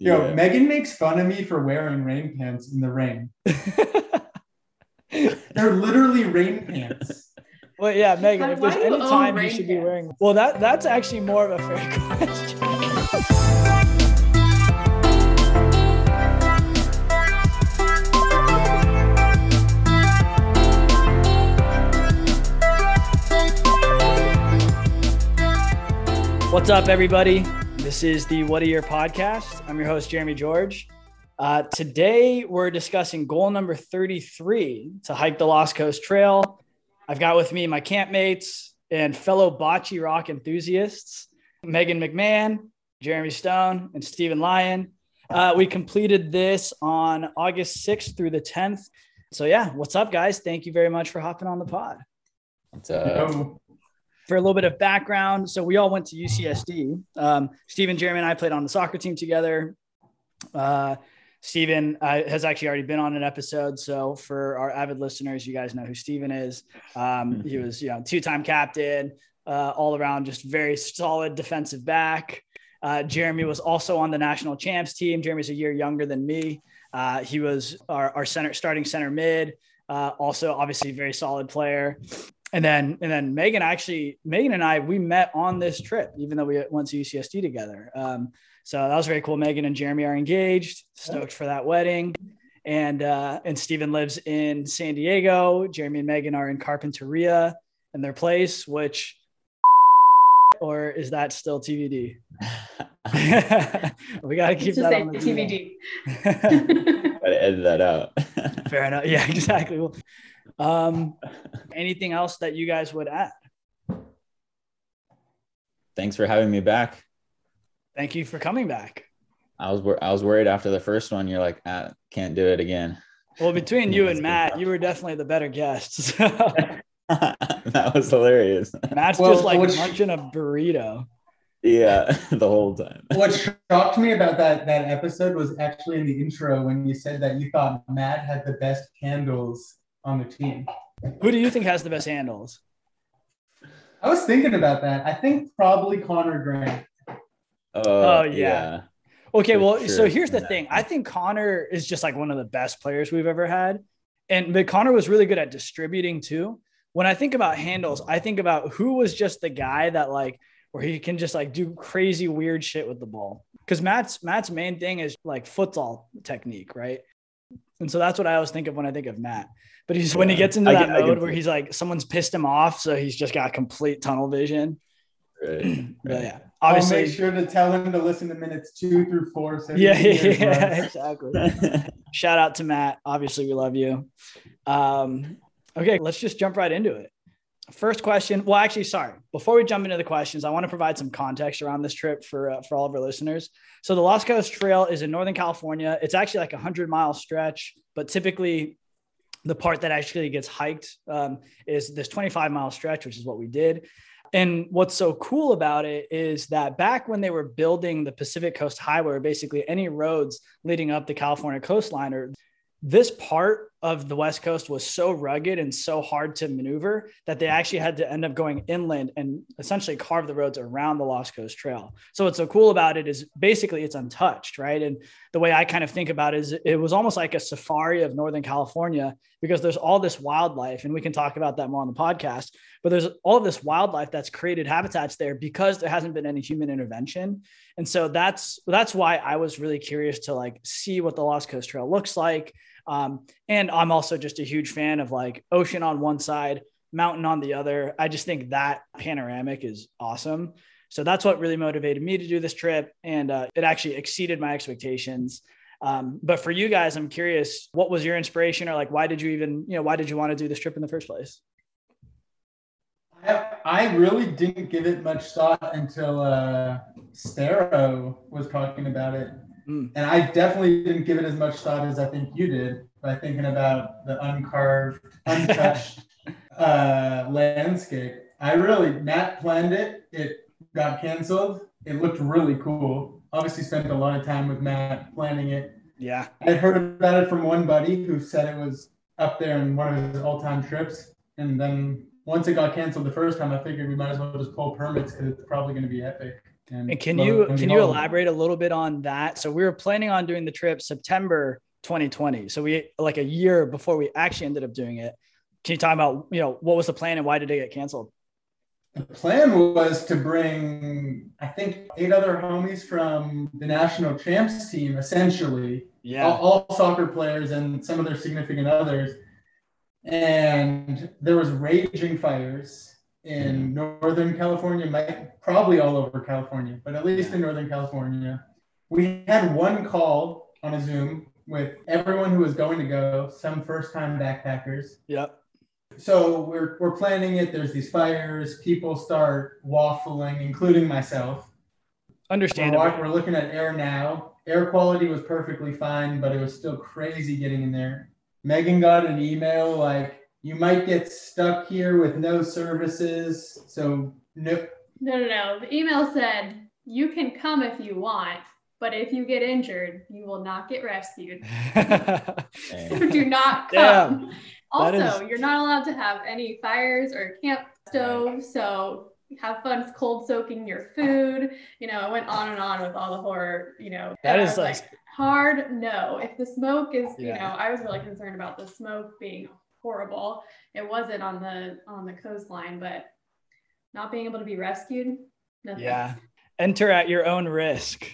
Yo, Yeah. Megan makes fun of me for wearing rain pants in the rain. They're literally rain pants. well, yeah, Megan, Why- if there's why do you any time you rain should be pants? wearing, well, that that's actually more of a fair question. What's up, everybody? This is the What a Year podcast. I'm your host, Jeremy George. Uh, today, we're discussing goal number 33 to hike the Lost Coast Trail. I've got with me my campmates and fellow bocce rock enthusiasts, Megan McMahon, Jeremy Stone, and Stephen Lyon. Uh, we completed this on August 6th through the 10th. So, yeah, what's up, guys? Thank you very much for hopping on the pod It's, uh, Yo, for a little bit of background, so we all went to UCSD. Um, Stephen, Jeremy, and I played on the soccer team together. Uh, Stephen uh, has actually already been on an episode, so for our avid listeners, you guys know who Stephen is. Um, he was, you know, two-time captain, uh, all around, just very solid defensive back. Uh, Jeremy was also on the national champs team. Jeremy's a year younger than me. Uh, he was our, our center, starting center mid. Uh, also, obviously, very solid player and then and then Megan actually Megan and I we met on this trip even though we went to UCSD together. Um, so that was very cool. Megan and Jeremy are engaged. Stoked for that wedding. And uh, and Stephen lives in San Diego. Jeremy and Megan are in Carpinteria and their place, which or is that still TBD? we got to keep It's just that a on the TBD. gotta edit that out. Fair enough. Yeah, exactly. Well, Um, anything else that you guys would add? Thanks for having me back. Thank you for coming back. I was I was worried after the first one. You're like, ah, can't do it again. Well, between you and Matt, you were definitely the better guest. So that was hilarious. Matt's Well, just like which- munching a burrito. Yeah, the whole time. what shocked me about that that episode was actually in the intro when you said that you thought Matt had the best handles on the team. Who do you think has the best handles? I was thinking about that. I think probably Connor Grant. Oh, Oh, yeah. yeah. Okay, For well, so here's the Yeah. thing. I think Connor is just like one of the best players we've ever had. And but Connor was really good at distributing too. When I think about handles, I think about who was just the guy that like where he can just like do crazy weird shit with the ball. Because Matt's Matt's main thing is like futsal technique, right? And so that's what I always think of when I think of Matt. But he's when he gets into that get- mode where he's like someone's pissed him off, so he's just got complete tunnel vision. Right. But right. yeah, I'll make sure to tell him to listen to minutes two through four. So yeah, can yeah, exactly. Shout out to Matt. Obviously, we love you. Um, okay, let's just jump right into it. First question. Well, actually, sorry. Before we jump into the questions, I want to provide some context around this trip for uh, for all of our listeners. So, the Lost Coast Trail is in Northern California. It's actually like a hundred mile stretch, but typically, the part that actually gets hiked um, is this 25 mile stretch, which is what we did. And what's so cool about it is that back when they were building the Pacific Coast Highway, or basically any roads leading up the California coastline, or this part of the West Coast was so rugged and so hard to maneuver that they actually had to end up going inland and essentially carve the roads around the Lost Coast Trail. So what's so cool about it is basically it's untouched, right? And the way I kind of think about it is it was almost like a safari of Northern California because there's all this wildlife, and we can talk about that more on the podcast. But there's all of this wildlife that's created habitats there because there hasn't been any human intervention. And so that's that's why I was really curious to like see what the Lost Coast Trail looks like. Um, and I'm also just a huge fan of like ocean on one side, mountain on the other. I just think that panoramic is awesome. So that's what really motivated me to do this trip. And uh, it actually exceeded my expectations. Um, but for you guys, I'm curious, what was your inspiration or like, why did you even, you know, why did you want to do this trip in the first place? I, really didn't give it much thought until uh, Sparrow was talking about it. Mm. And I definitely didn't give it as much thought as I think you did by thinking about the uncarved, untouched uh, landscape. I really, Matt planned it. It got canceled. It looked really cool. Obviously, spent a lot of time with Matt planning it. Yeah. I heard about it from one buddy who said it was up there in one of his all-time trips. And then once it got canceled the first time, I figured we might as well just pull permits because it's probably going to be epic. And can you can you elaborate a little bit on that? So we were planning on doing the trip September 2020. So we like a year before we actually ended up doing it. Can you talk about you know what was the plan and why did it get canceled? The plan was to bring, I think, eight other homies from the national champs team, essentially. Yeah. All, all soccer players and some of their significant others. And there was raging fires in Northern California, might, probably all over California, but at least in Northern California. We had one call on a Zoom with everyone who was going to go, some first time backpackers. Yep so we're we're planning it. There's these fires. People start waffling, including myself. Understandable. We're, we're looking at air now. Air quality was perfectly fine, but it was still crazy getting in there. Megan got an email like, "You might get stuck here with no services." So no. No, no, no. The email said you can come if you want, but if you get injured, you will not get rescued. so do not come. Damn. Also, is... you're not allowed to have any fires or camp stoves. So have fun cold soaking your food. You know, I went on and on with all the horror, you know. That is like, like hard no. If the smoke is, yeah. you know, I was really concerned about the smoke being horrible. It wasn't on the on the coastline, but not being able to be rescued. Nothing. Yeah. Enter at your own risk.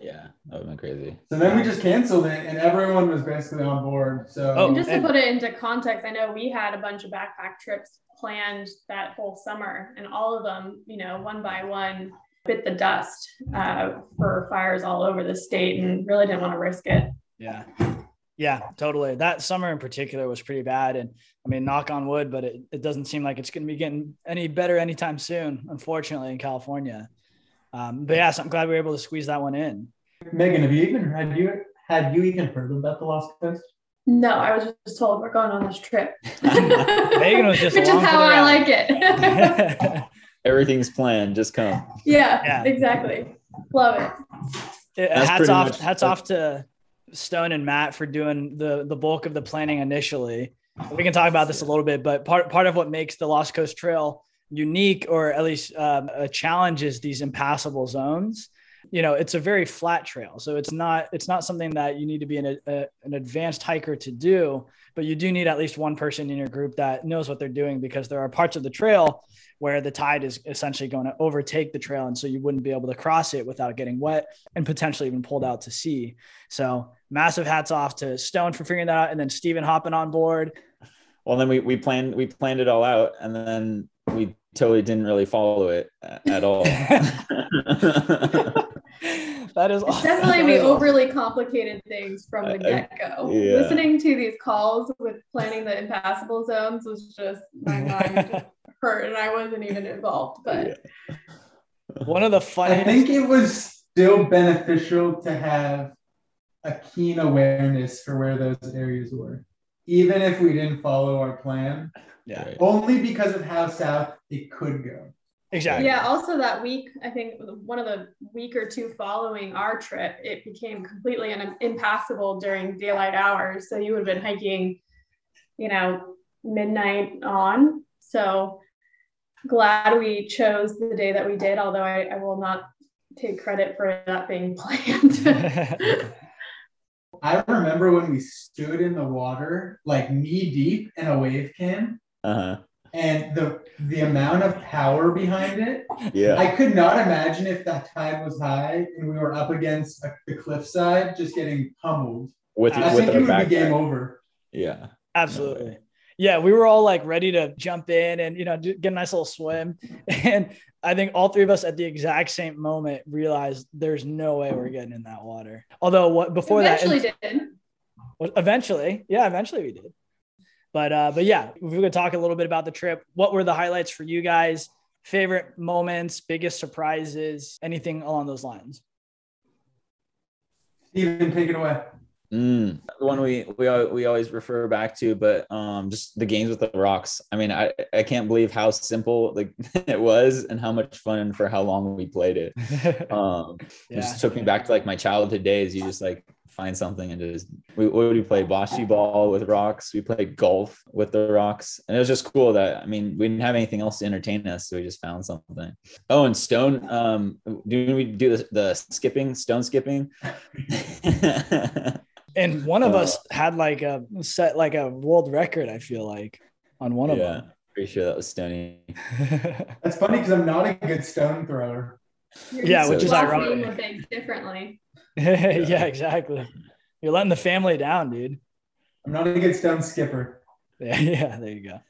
Yeah, that would have been crazy. So then we just canceled it, and everyone was basically on board. So oh, just to put it into context, I know we had a bunch of backpack trips planned that whole summer, and all of them, you know, one by one, bit the dust uh, for fires all over the state, and really didn't want to risk it. Yeah. Yeah, totally. That summer in particular was pretty bad. And I mean, knock on wood, but it, it doesn't seem like it's going to be getting any better anytime soon, unfortunately, in California. Um, but yes, I'm glad we were able to squeeze that one in. Megan, have you even had you had you even heard about the Lost Coast? No, I was just told we're going on this trip. Megan was just which is how I like it. Everything's planned. Just come. Yeah, yeah. exactly. Love it. it hats off. Much, hats off to Stone and Matt for doing the the bulk of the planning initially. We can talk about this a little bit, but part part of what makes the Lost Coast Trail unique, or at least um, a challenge, is these impassable zones you know it's a very flat trail. So it's not it's not something that you need to be an, a, an advanced hiker to do but you do need at least one person in your group that knows what they're doing because there are parts of the trail where the tide is essentially going to overtake the trail and so you wouldn't be able to cross it without getting wet and potentially even pulled out to sea. So massive hats off to stone for figuring that out and then Stephen hopping on board. Well then we, we planned we planned it all out and then we totally didn't really follow it at all that is awesome. definitely we overly complicated things from the get go. Yeah. Listening to these calls with planning the impassable zones was just my mind hurt, and I wasn't even involved. But yeah. one of the funny. I think it was still beneficial to have a keen awareness for where those areas were, even if we didn't follow our plan. Yeah. Only because of how south it could go. Exactly. Yeah. Also, that week, I think one of the week or two following our trip, it became completely un- impassable during daylight hours. So you would have been hiking, you know, midnight on. So glad we chose the day that we did, although I, I will not take credit for that being planned. I remember when we stood in the water, like knee deep, and a wave came. Uh-huh and the the amount of power behind it. Yeah. I could not imagine if that tide was high and we were up against a, the cliffside, just getting pummeled. With, I with think it would be game over. Yeah. Absolutely. No yeah, we were all like ready to jump in and you know get a nice little swim, and I think all three of us at the exact same moment realized there's no way we're getting in that water. Although what before eventually that, eventually did. Eventually, yeah, eventually we did. But uh, but yeah, we're gonna talk a little bit about the trip. What were the highlights for you guys? Favorite moments, biggest surprises, anything along those lines? Stephen, take it away. Mm, the one we we we always refer back to, but um, just the games with the rocks. I mean, I I can't believe how simple like it was and how much fun for how long we played it. Um, yeah. just took me back to like my childhood days. You just like find something and just we would we play bocce ball with rocks. We played golf with the rocks, and it was just cool that I mean we didn't have anything else to entertain us, so we just found something. Oh, and stone. Um, do we do the, the skipping, stone skipping? and one of uh, us had like a set like a world record. I feel like on one of yeah, them. Pretty sure that was Stony. That's funny because I'm not a good stone thrower. You're yeah, which is ironic. Differently. yeah, exactly. You're letting the family down, dude. I'm not a good stone skipper. Yeah, yeah, there you go.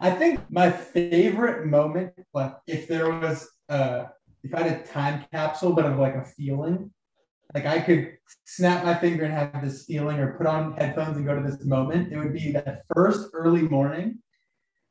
I think my favorite moment, like if there was uh if I had a time capsule, but of like a feeling, like I could snap my finger and have this feeling or put on headphones and go to this moment, it would be that first early morning.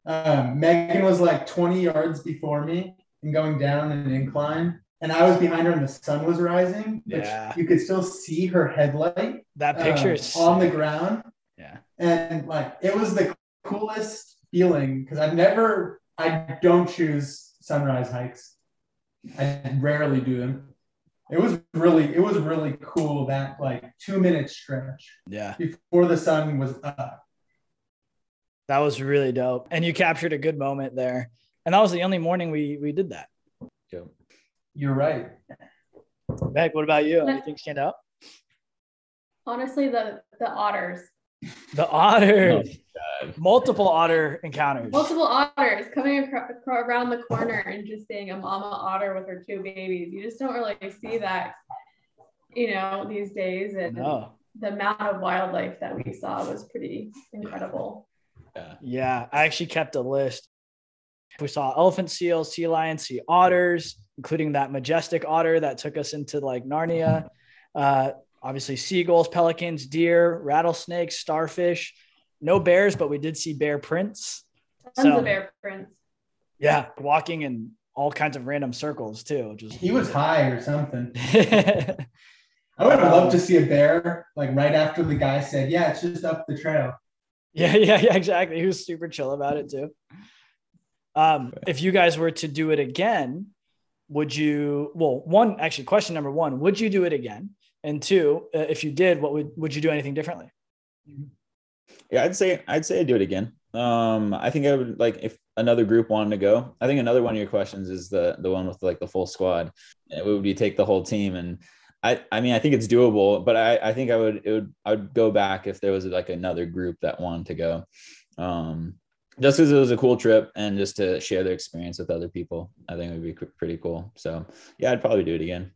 Um, Megan was like 20 yards before me and going down an incline. And I was behind her and the sun was rising. yeah. You could still see her headlight. That picture um, on the ground. Yeah. And like it was the coolest feeling because I've never, I don't choose sunrise hikes. I rarely do them. It was really, it was really cool that like two minute stretch. Yeah. Before the sun was up. That was really dope. And you captured a good moment there. And that was the only morning we we did that. Yep. You're right. Meg, what about you? Anything stand out? Honestly, the the otters. The otters. Oh, Multiple otter encounters. Multiple otters coming across, around the corner and just seeing a mama otter with her two babies. You just don't really see that, you know, these days. And no. the amount of wildlife that we saw was pretty incredible. Yeah. yeah, I actually kept a list. We saw elephant seals, sea lions, sea otters, including that majestic otter that took us into like Narnia. Uh, obviously seagulls, pelicans, deer, rattlesnakes, starfish. No bears, but we did see bear prints. Tons so, of bear prints. Yeah, walking in all kinds of random circles too. Just he was high or something. I would have loved to see a bear like right after the guy said, "Yeah, it's just up the trail." Yeah, yeah, yeah, exactly. He was super chill about it too. Um, if you guys were to do it again, would you? Well, one actually, question number one: Would you do it again? And two, uh, if you did, what would would you do anything differently? Yeah, I'd say I'd say I'd do it again. Um, I think I would like if another group wanted to go. I think another one of your questions is the the one with like the full squad. It would be take the whole team and I, I mean I think it's doable, but I, I think I would it would I would go back if there was like another group that wanted to go. Um, just because it was a cool trip and just to share the experience with other people, I think it would be pretty cool. So yeah, I'd probably do it again.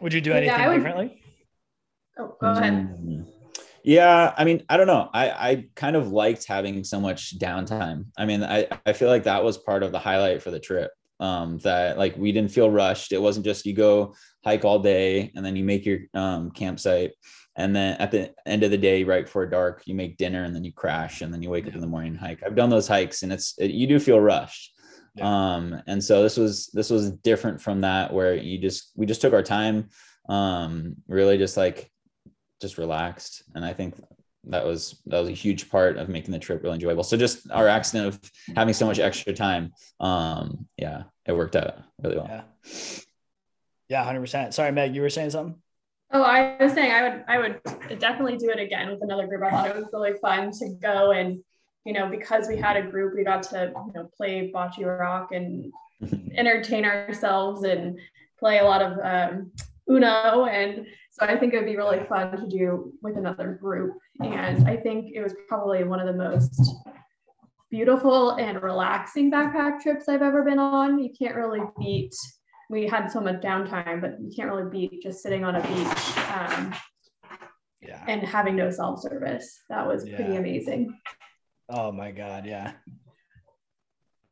Would you do anything yeah, would... differently? Oh, go ahead. Mm-hmm. Yeah, I mean, I don't know. I, I kind of liked having so much downtime. I mean, I, I feel like that was part of the highlight for the trip. Um, that like we didn't feel rushed. It wasn't just you go hike all day and then you make your um, campsite. And then at the end of the day, right before dark, you make dinner and then you crash and then you wake yeah. up in the morning and hike. I've done those hikes and it's, it, you do feel rushed. Yeah. Um, and so this was, this was different from that where you just, we just took our time, um, really just like just relaxed. And I think that was that was a huge part of making the trip really enjoyable. So just our accident of having so much extra time, um, yeah, it worked out really well. Yeah, yeah, hundred percent. Sorry, Meg, you were saying something. Oh, I was saying I would I would definitely do it again with another group. I thought it was really fun to go and you know because we had a group, we got to you know play bocce rock and entertain ourselves and play a lot of um, Uno and so I think it would be really fun to do with another group. And I think it was probably one of the most beautiful and relaxing backpack trips I've ever been on. You can't really beat, we had so much downtime, but you can't really beat just sitting on a beach um, yeah. and having no self service. That was yeah. pretty amazing. Oh my God. Yeah.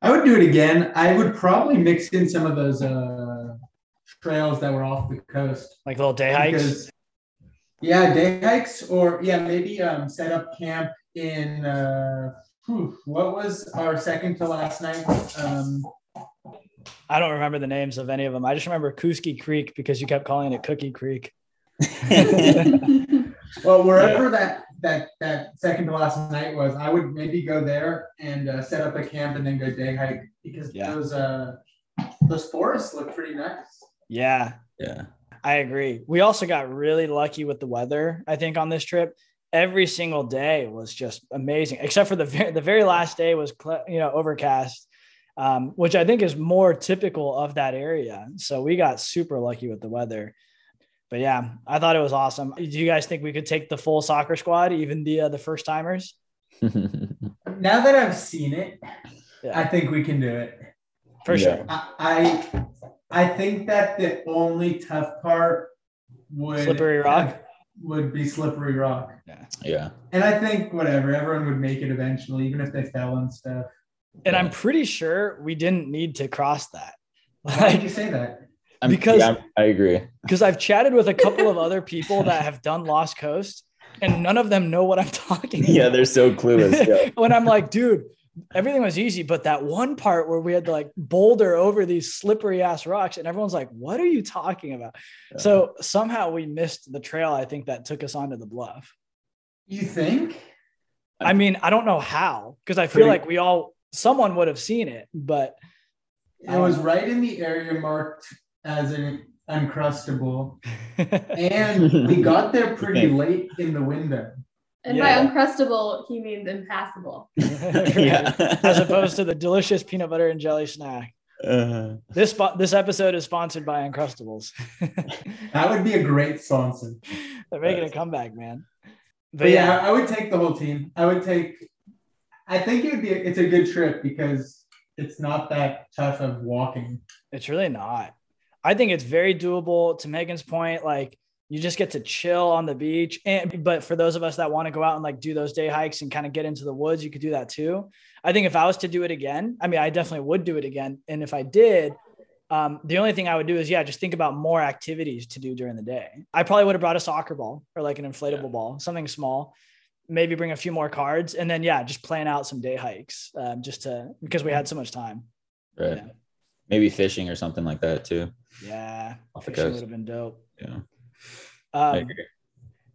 I would do it again. I would probably mix in some of those uh, trails that were off the coast, like little day hikes. Because, yeah, day hikes, or yeah, maybe um, set up camp in uh, whew, what was our second to last night? Um, I don't remember the names of any of them. I just remember Cooskie Creek because you kept calling it Cookie Creek. well, wherever yeah. that that that second to last night was, I would maybe go there and uh, set up a camp and then go day hike because yeah. those uh those forests look pretty nice. Yeah. Yeah. I agree. We also got really lucky with the weather, I think, on this trip. Every single day was just amazing, except for the very, the very last day was you know overcast, um, which I think is more typical of that area. So we got super lucky with the weather. But yeah, I thought it was awesome. Do you guys think we could take the full soccer squad, even the uh, the first timers? now that I've seen it, yeah. I think we can do it. For yeah. sure. I, I think that the only tough part would slippery rock would be slippery rock. Yeah. Yeah. And I think whatever, everyone would make it eventually, even if they fell and stuff. And yeah. I'm pretty sure we didn't need to cross that. Why did you say that? I'm, because yeah, I agree. Because I've chatted with a couple of other people that have done Lost Coast, and none of them know what I'm talking about. Yeah, they're so clueless. Yeah. when I'm like, dude, everything was easy, but that one part where we had to like boulder over these slippery ass rocks, and everyone's like, "What are you talking about?" Yeah. So somehow we missed the trail. I think that took us onto the bluff. You think? I mean, I don't know how because I feel Pretty- like we all someone would have seen it, but it was right in the area marked as an uncrustable, and we got there pretty late in the window. And yeah. by uncrustable, he means impassable. yeah. As opposed to the delicious peanut butter and jelly snack. Uh, this this episode is sponsored by Uncrustables. that would be a great sponsor. They're making a comeback, man. But, but yeah, yeah, I would take the whole team. I would take. I think it would be. It's a good trip because it's not that tough of walking. It's really not. I think it's very doable. To Megan's point, like you just get to chill on the beach. And but for those of us that want to go out and like do those day hikes and kind of get into the woods, you could do that too. I think if I was to do it again, I mean, I definitely would do it again. And if I did, um, the only thing I would do is yeah, just think about more activities to do during the day. I probably would have brought a soccer ball or like an inflatable yeah. ball, something small. Maybe bring a few more cards, and then yeah, just plan out some day hikes, um, just to because we had so much time. Right. Yeah. Maybe fishing or something like that too. Yeah, fishing would have been dope. Yeah. Um,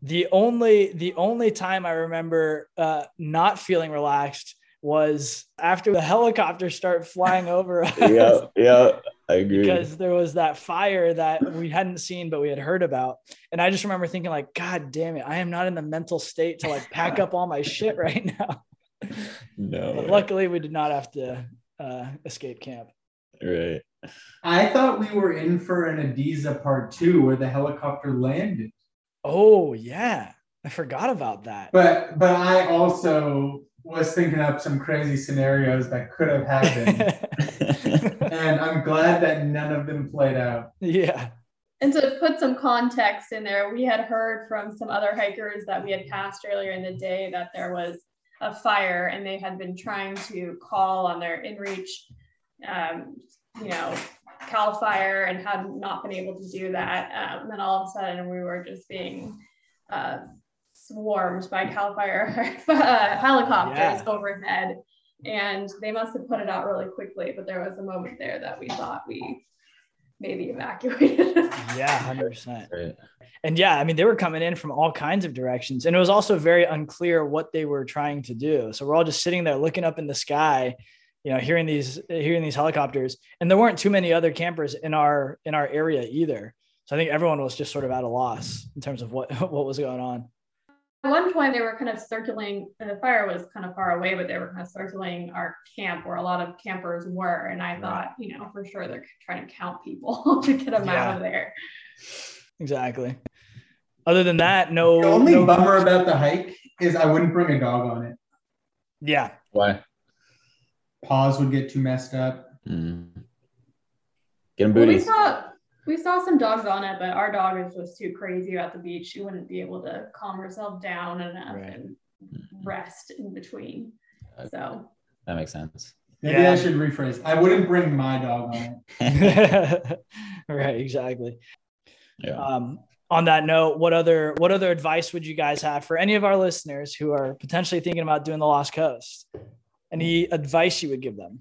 the only the only time I remember uh, not feeling relaxed was after the helicopters start flying over us. yeah, yeah, I agree. Because there was that fire that we hadn't seen but we had heard about, and I just remember thinking like, God damn it, I am not in the mental state to like pack up all my shit right now. No. But luckily, we did not have to uh, escape camp. Right. I thought we were in for an Adiza part two where the helicopter landed. Oh yeah. I forgot about that. But but I also was thinking up some crazy scenarios that could have happened. and I'm glad that none of them played out. Yeah. And to put some context in there, we had heard from some other hikers that we had passed earlier in the day that there was a fire and they had been trying to call on their inReach um, you know, Cal Fire and had not been able to do that. Um, and then all of a sudden we were just being uh, swarmed by Cal Fire uh, helicopters yeah. overhead. And they must have put it out really quickly, but there was a moment there that we thought we maybe evacuated. yeah, 100%. And yeah, I mean, they were coming in from all kinds of directions. And it was also very unclear what they were trying to do. So we're all just sitting there looking up in the sky you know hearing these hearing these helicopters and there weren't too many other campers in our in our area either so i think everyone was just sort of at a loss in terms of what what was going on at one point they were kind of circling the fire was kind of far away but they were kind of circling our camp where a lot of campers were and i thought you know for sure they're trying to count people to get them yeah. out of there exactly other than that no the only no bummer about the hike is i wouldn't bring a dog on it yeah why paws would get too messed up. Mm. Get them booties. Well, we saw we saw some dogs on it, but our dog was just too crazy at the beach. She wouldn't be able to calm herself down enough right. and rest in between. So that makes sense. Maybe yeah. I should rephrase. I wouldn't bring my dog on it. right, exactly. Yeah. Um, on that note, what other what other advice would you guys have for any of our listeners who are potentially thinking about doing the Lost Coast? Any advice you would give them?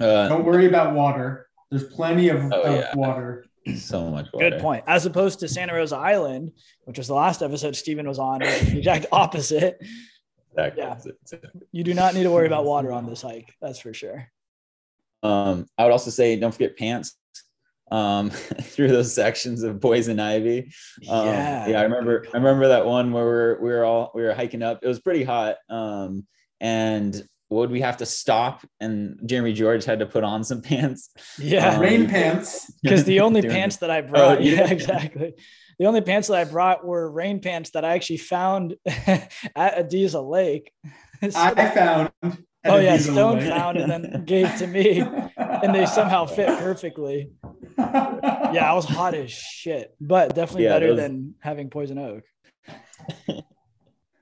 Uh, Don't worry about water. There's plenty of, oh, of yeah. water. So much water. Good point. As opposed to Santa Rosa Island, which was the last episode Stephen was on, the exact opposite. Exactly. Yeah. You do not need to worry about water on this hike. That's for sure. Um, I would also say don't forget pants. um, through those sections of poison ivy. Um, yeah. yeah, I remember. I remember that one where we were we were all we were hiking up. It was pretty hot, um, and would we have to stop? And Jeremy George had to put on some pants. Yeah, um, rain pants. Because the only pants that I brought, oh, yeah, exactly. The only pants that I brought were rain pants that I actually found at Adiza Lake. so, I found. Oh yeah, Stone Lake. found and then gave to me, and they somehow fit perfectly. Yeah, I was hot as shit, but definitely yeah, better was... than having poison oak.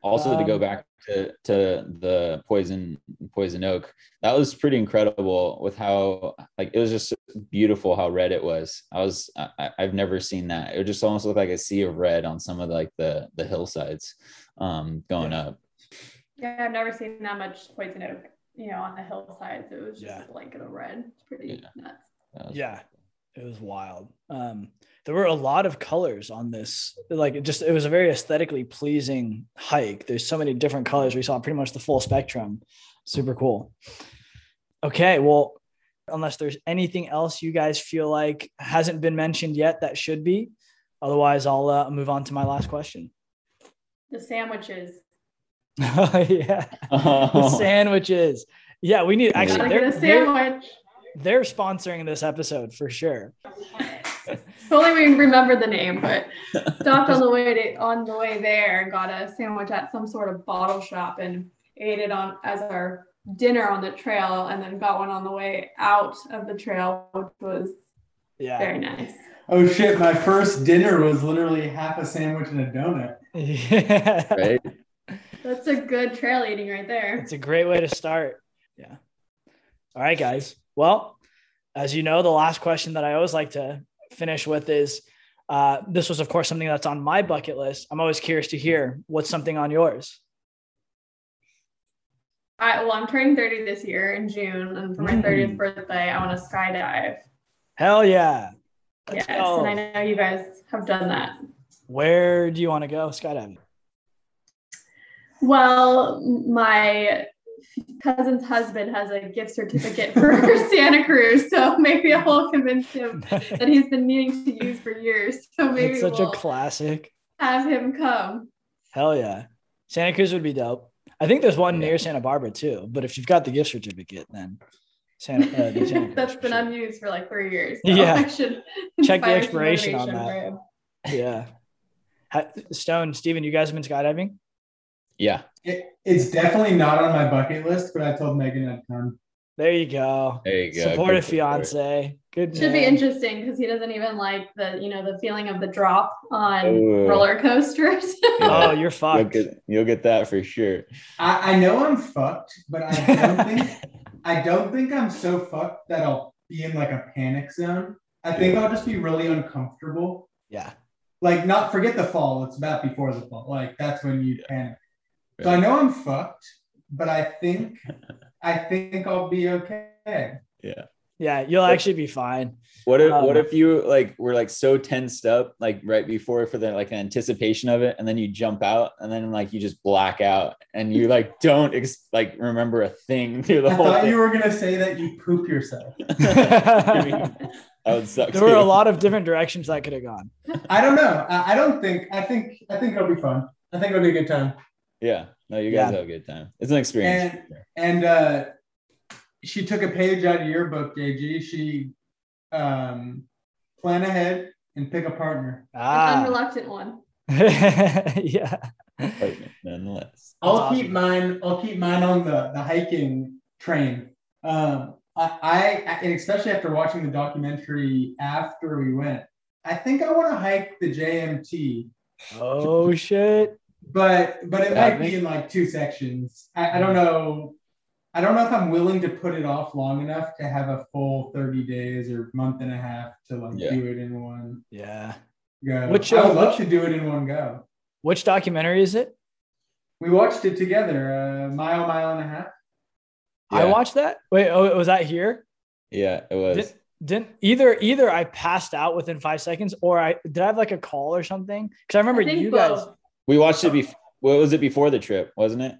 Also, um, to go um, back to, to the poison poison oak that was pretty incredible with how like it was just beautiful how red it was. I was I, have never seen that. It just almost looked like a sea of red on some of the, like the the hillsides um going yeah. up. Yeah i've never seen that much poison oak you know on the hillsides. It was just yeah. a blanket of red. It's pretty yeah. nuts. Yeah it was wild um there were a lot of colors on this. Like it just it was a very aesthetically pleasing hike. There's so many different colors. We saw pretty much the full spectrum. Super cool. Okay, well, unless there's anything else you guys feel like hasn't been mentioned yet that should be, otherwise I'll uh, move on to my last question. The sandwiches. oh yeah, oh. the sandwiches. Yeah, we need actually. Get a sandwich. They're, they're sponsoring this episode for sure only we remember the name, but stopped on the way to, on the way there, got a sandwich at some sort of bottle shop and ate it on as our dinner on the trail, and then got one on the way out of the trail, which was yeah very nice. Oh shit! My first dinner was literally half a sandwich and a donut. Yeah. Right. That's a good trail eating right there. It's a great way to start. Yeah. All right, guys. Well, as you know, the last question that I always like to finish with is uh, this was, of course, something that's on my bucket list. I'm always curious to hear what's something on yours. I, well, I'm turning 30 this year in June, and for my mm. 30th birthday, I want to skydive. Hell yeah! Let's yes, go. and I know you guys have done that. Where do you want to go skydiving? Well, my cousin's husband has a gift certificate for Santa Cruz, so maybe I will convince him that he's been needing to use for years. So maybe it's such we'll a classic. Have him come. Hell yeah, Santa Cruz would be dope. I think there's one yeah. near Santa Barbara too, but if you've got the gift certificate, then Santa, uh, the Santa that's been sure. unused for like three years. So yeah, check the expiration on that. Yeah, Stone, Stephen, you guys have been skydiving? Yeah. It, it's definitely not on my bucket list, but I told Megan I'd come. There you go. There you go. Supportive fiance. Good. Should man. be interesting because he doesn't even like the you know the feeling of the drop on Ooh. roller coasters. oh, you're fucked. You'll get, you'll get that for sure. I, I know I'm fucked, but I don't think I don't think I'm so fucked that I'll be in like a panic zone. I think I'll just be really uncomfortable. Yeah. Like not forget the fall. It's about before the fall. Like that's when you panic. So I know I'm fucked, but I think I think I'll be okay. Yeah. Yeah, you'll actually be fine. What if um, what if you like were like so tensed up like right before for the like anticipation of it and then you jump out and then like you just black out and you like don't ex- like remember a thing through the I whole I thought thing. you were gonna say that you poop yourself. I mean, that would suck. There too. were a lot of different directions that could have gone. I don't know. I, I don't think I think I think it'll be fun. I think it'll be a good time. Yeah. No, you guys yeah. have a good time. It's an experience. And, and uh, she took a page out of your book, JG. She um, plan ahead and pick a partner. Ah. An unreluctant one. yeah. nonetheless. I'll awesome. keep mine. I'll keep mine on the the hiking train. Um, I, I and especially after watching the documentary after we went, I think I want to hike the JMT. Oh shit! But but it might be in like two sections. I, I don't know. I don't know if I'm willing to put it off long enough to have a full 30 days or month and a half to like yeah. do it in one. Yeah. Go. Which I would uh, love which, to do it in one go. Which documentary is it? We watched it together, a uh, mile, mile and a half. Yeah. I watched that. Wait, oh, was that here? Yeah, it was. Did, didn't either either I passed out within five seconds or I did I have like a call or something? Because I remember I you both. guys we watched it uh, before. What was it before the trip? Wasn't it?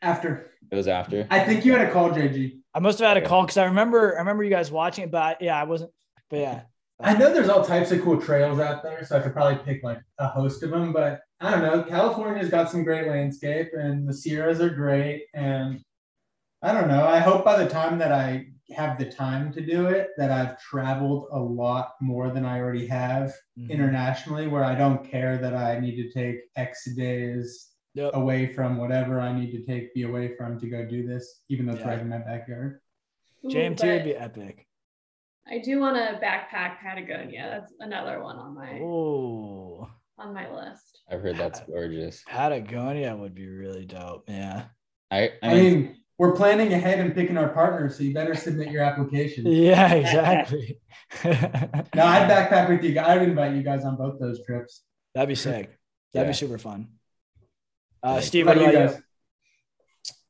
After. It was after. I think you had a call, JG. I must have had a call because I remember I remember you guys watching it, but yeah, I wasn't. But yeah, I know there's all types of cool trails out there, so I could probably pick like a host of them. But I don't know. California's got some great landscape, and the Sierras are great. And I don't know. I hope by the time that I have the time to do it, that I've traveled a lot more than I already have mm-hmm. internationally, where I don't care that I need to take X days yep. away from whatever I need to take, be away from to go do this, even though it's yeah. right in my backyard. JMT would be epic. I do want to backpack Patagonia. That's another one on my oh on my list. I've heard that's gorgeous. Patagonia would be really dope. Yeah. I I, mean, we're planning ahead and picking our partners, so you better submit your application. Yeah, exactly. no, I'd backpack with you. I'd invite you guys on both those trips. That'd be sick. That'd yeah. be super fun. Uh, Steve, what about, you? Guys?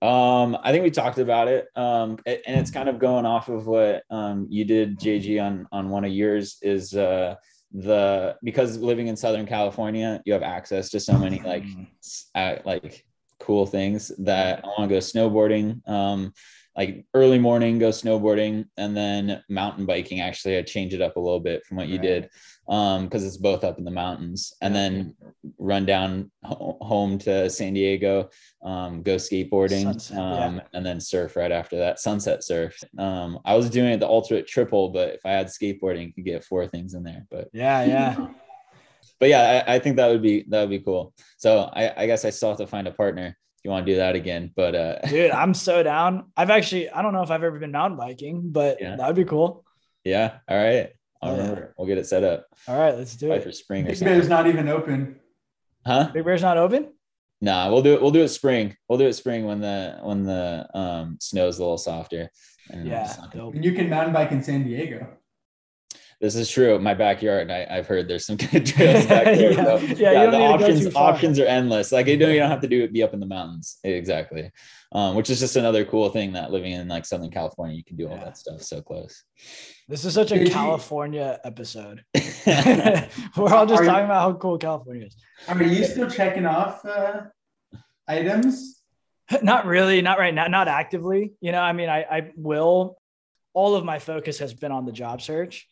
Um, I think we talked about it. Um, and it's kind of going off of what um, you did, JG, on on one of yours is uh, the because living in Southern California, you have access to so many like mm. uh, like cool things that I want to go snowboarding. Um, like early morning, go snowboarding, and then mountain biking. Actually, I change it up a little bit from what you right. did um because it's both up in the mountains and yeah. then run down ho- home to san diego um go skateboarding sunset, um yeah. and then surf right after that sunset surf um i was doing it the ultimate triple but if i had skateboarding could get four things in there but yeah yeah but yeah I, I, think that would be that would be cool so I, I guess i still have to find a partner if you want to do that again but uh dude i'm so down i've actually i don't know if i've ever been mountain biking but yeah. that would be cool yeah all right I'll remember. We'll get it set up. All right, let's do it. For spring Big Bear's not even open. Huh? Big Bear's not open? Nah, we'll do it. We'll do it spring. We'll do it spring when the when the um snow's a little softer. And yeah. And you can mountain bike in San Diego. This is true. My backyard, I, have heard there's some good trails back there. yeah, so, yeah, yeah the options options are endless. Like you don't you don't have to do it be up in the mountains. Exactly. Um, which is just another cool thing that living in like Southern California, you can do all yeah. that stuff so close. This is such a California episode. We're all just are talking you, about how cool California is. I mean, are you still checking off uh, items? Not really, not right now, not actively. You know, I mean, I, I will. All of my focus has been on the job search,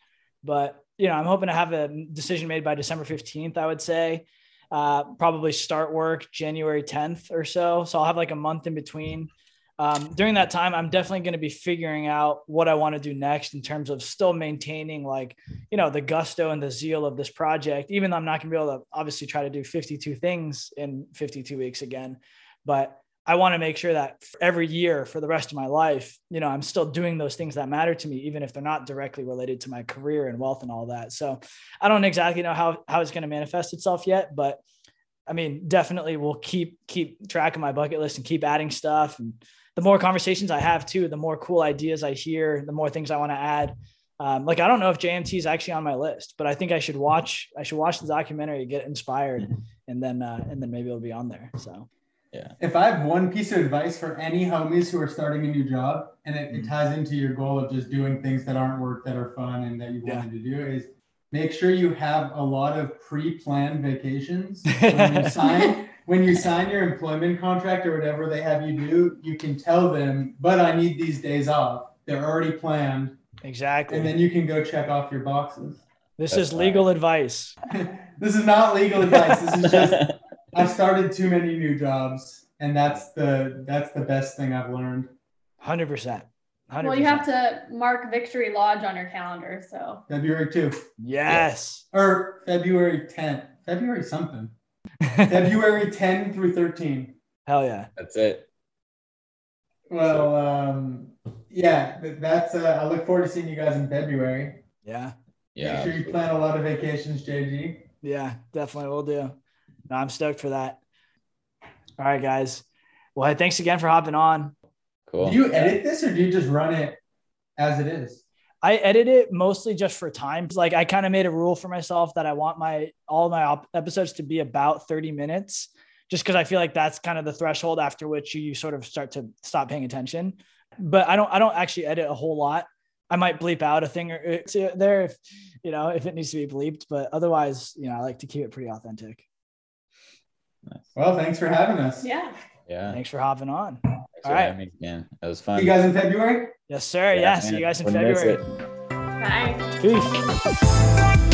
but you know, I'm hoping to have a decision made by December 15th. I would say, uh, probably start work January 10th or so. So I'll have like a month in between um, during that time i'm definitely going to be figuring out what i want to do next in terms of still maintaining like you know the gusto and the zeal of this project even though i'm not going to be able to obviously try to do 52 things in 52 weeks again but i want to make sure that every year for the rest of my life you know i'm still doing those things that matter to me even if they're not directly related to my career and wealth and all that so i don't exactly know how, how it's going to manifest itself yet but I mean, definitely we'll keep keep track of my bucket list and keep adding stuff and the more conversations I have too, the more cool ideas I hear, the more things I want to add. Um, like I don't know if JMT is actually on my list, but I think I should watch. I should watch the documentary, get inspired, mm-hmm. and then uh, and then maybe it'll be on there. So, yeah. If I have one piece of advice for any homies who are starting a new job, and it, it mm-hmm. ties into your goal of just doing things that aren't work that are fun and that you wanted to do, is make sure you have a lot of pre-planned vacations when you sign when you sign your employment contract or whatever they have you do, you can tell them, but I need these days off. They're already planned. Exactly. And then you can go check off your boxes. This That's is legal advice. this is not legal advice. This is just I've started too many new jobs, and that's the that's the best thing I've learned. Hundred percent. Well, you have to mark Victory Lodge on your calendar. So February 2. Yes. Or February 10th. February something. February 10 through 13. Hell yeah. That's it. Well, um, yeah, that's, uh, I look forward to seeing you guys in February. Yeah. Yeah. Make sure you plan a lot of vacations, JG. Yeah, definitely we'll do. No, I'm stoked for that. All right, guys. Well, hey, thanks again for hopping on. Cool. Do you edit this or do you just run it as it is? I edit it mostly just for time. Like I kind of made a rule for myself that I want my all my op- episodes to be about 30 minutes just because I feel like that's kind of the threshold after which you sort of start to stop paying attention. But I don't I don't actually edit a whole lot. I might bleep out a thing or two there if you know if it needs to be bleeped, but otherwise, you know, I like to keep it pretty authentic. Well, thanks for having us. Yeah. Yeah. Thanks for hopping on. Thanks All right. again. That was fun. See you guys in February? Yes, sir. Yeah, yeah see you guys in February. Bye. Peace.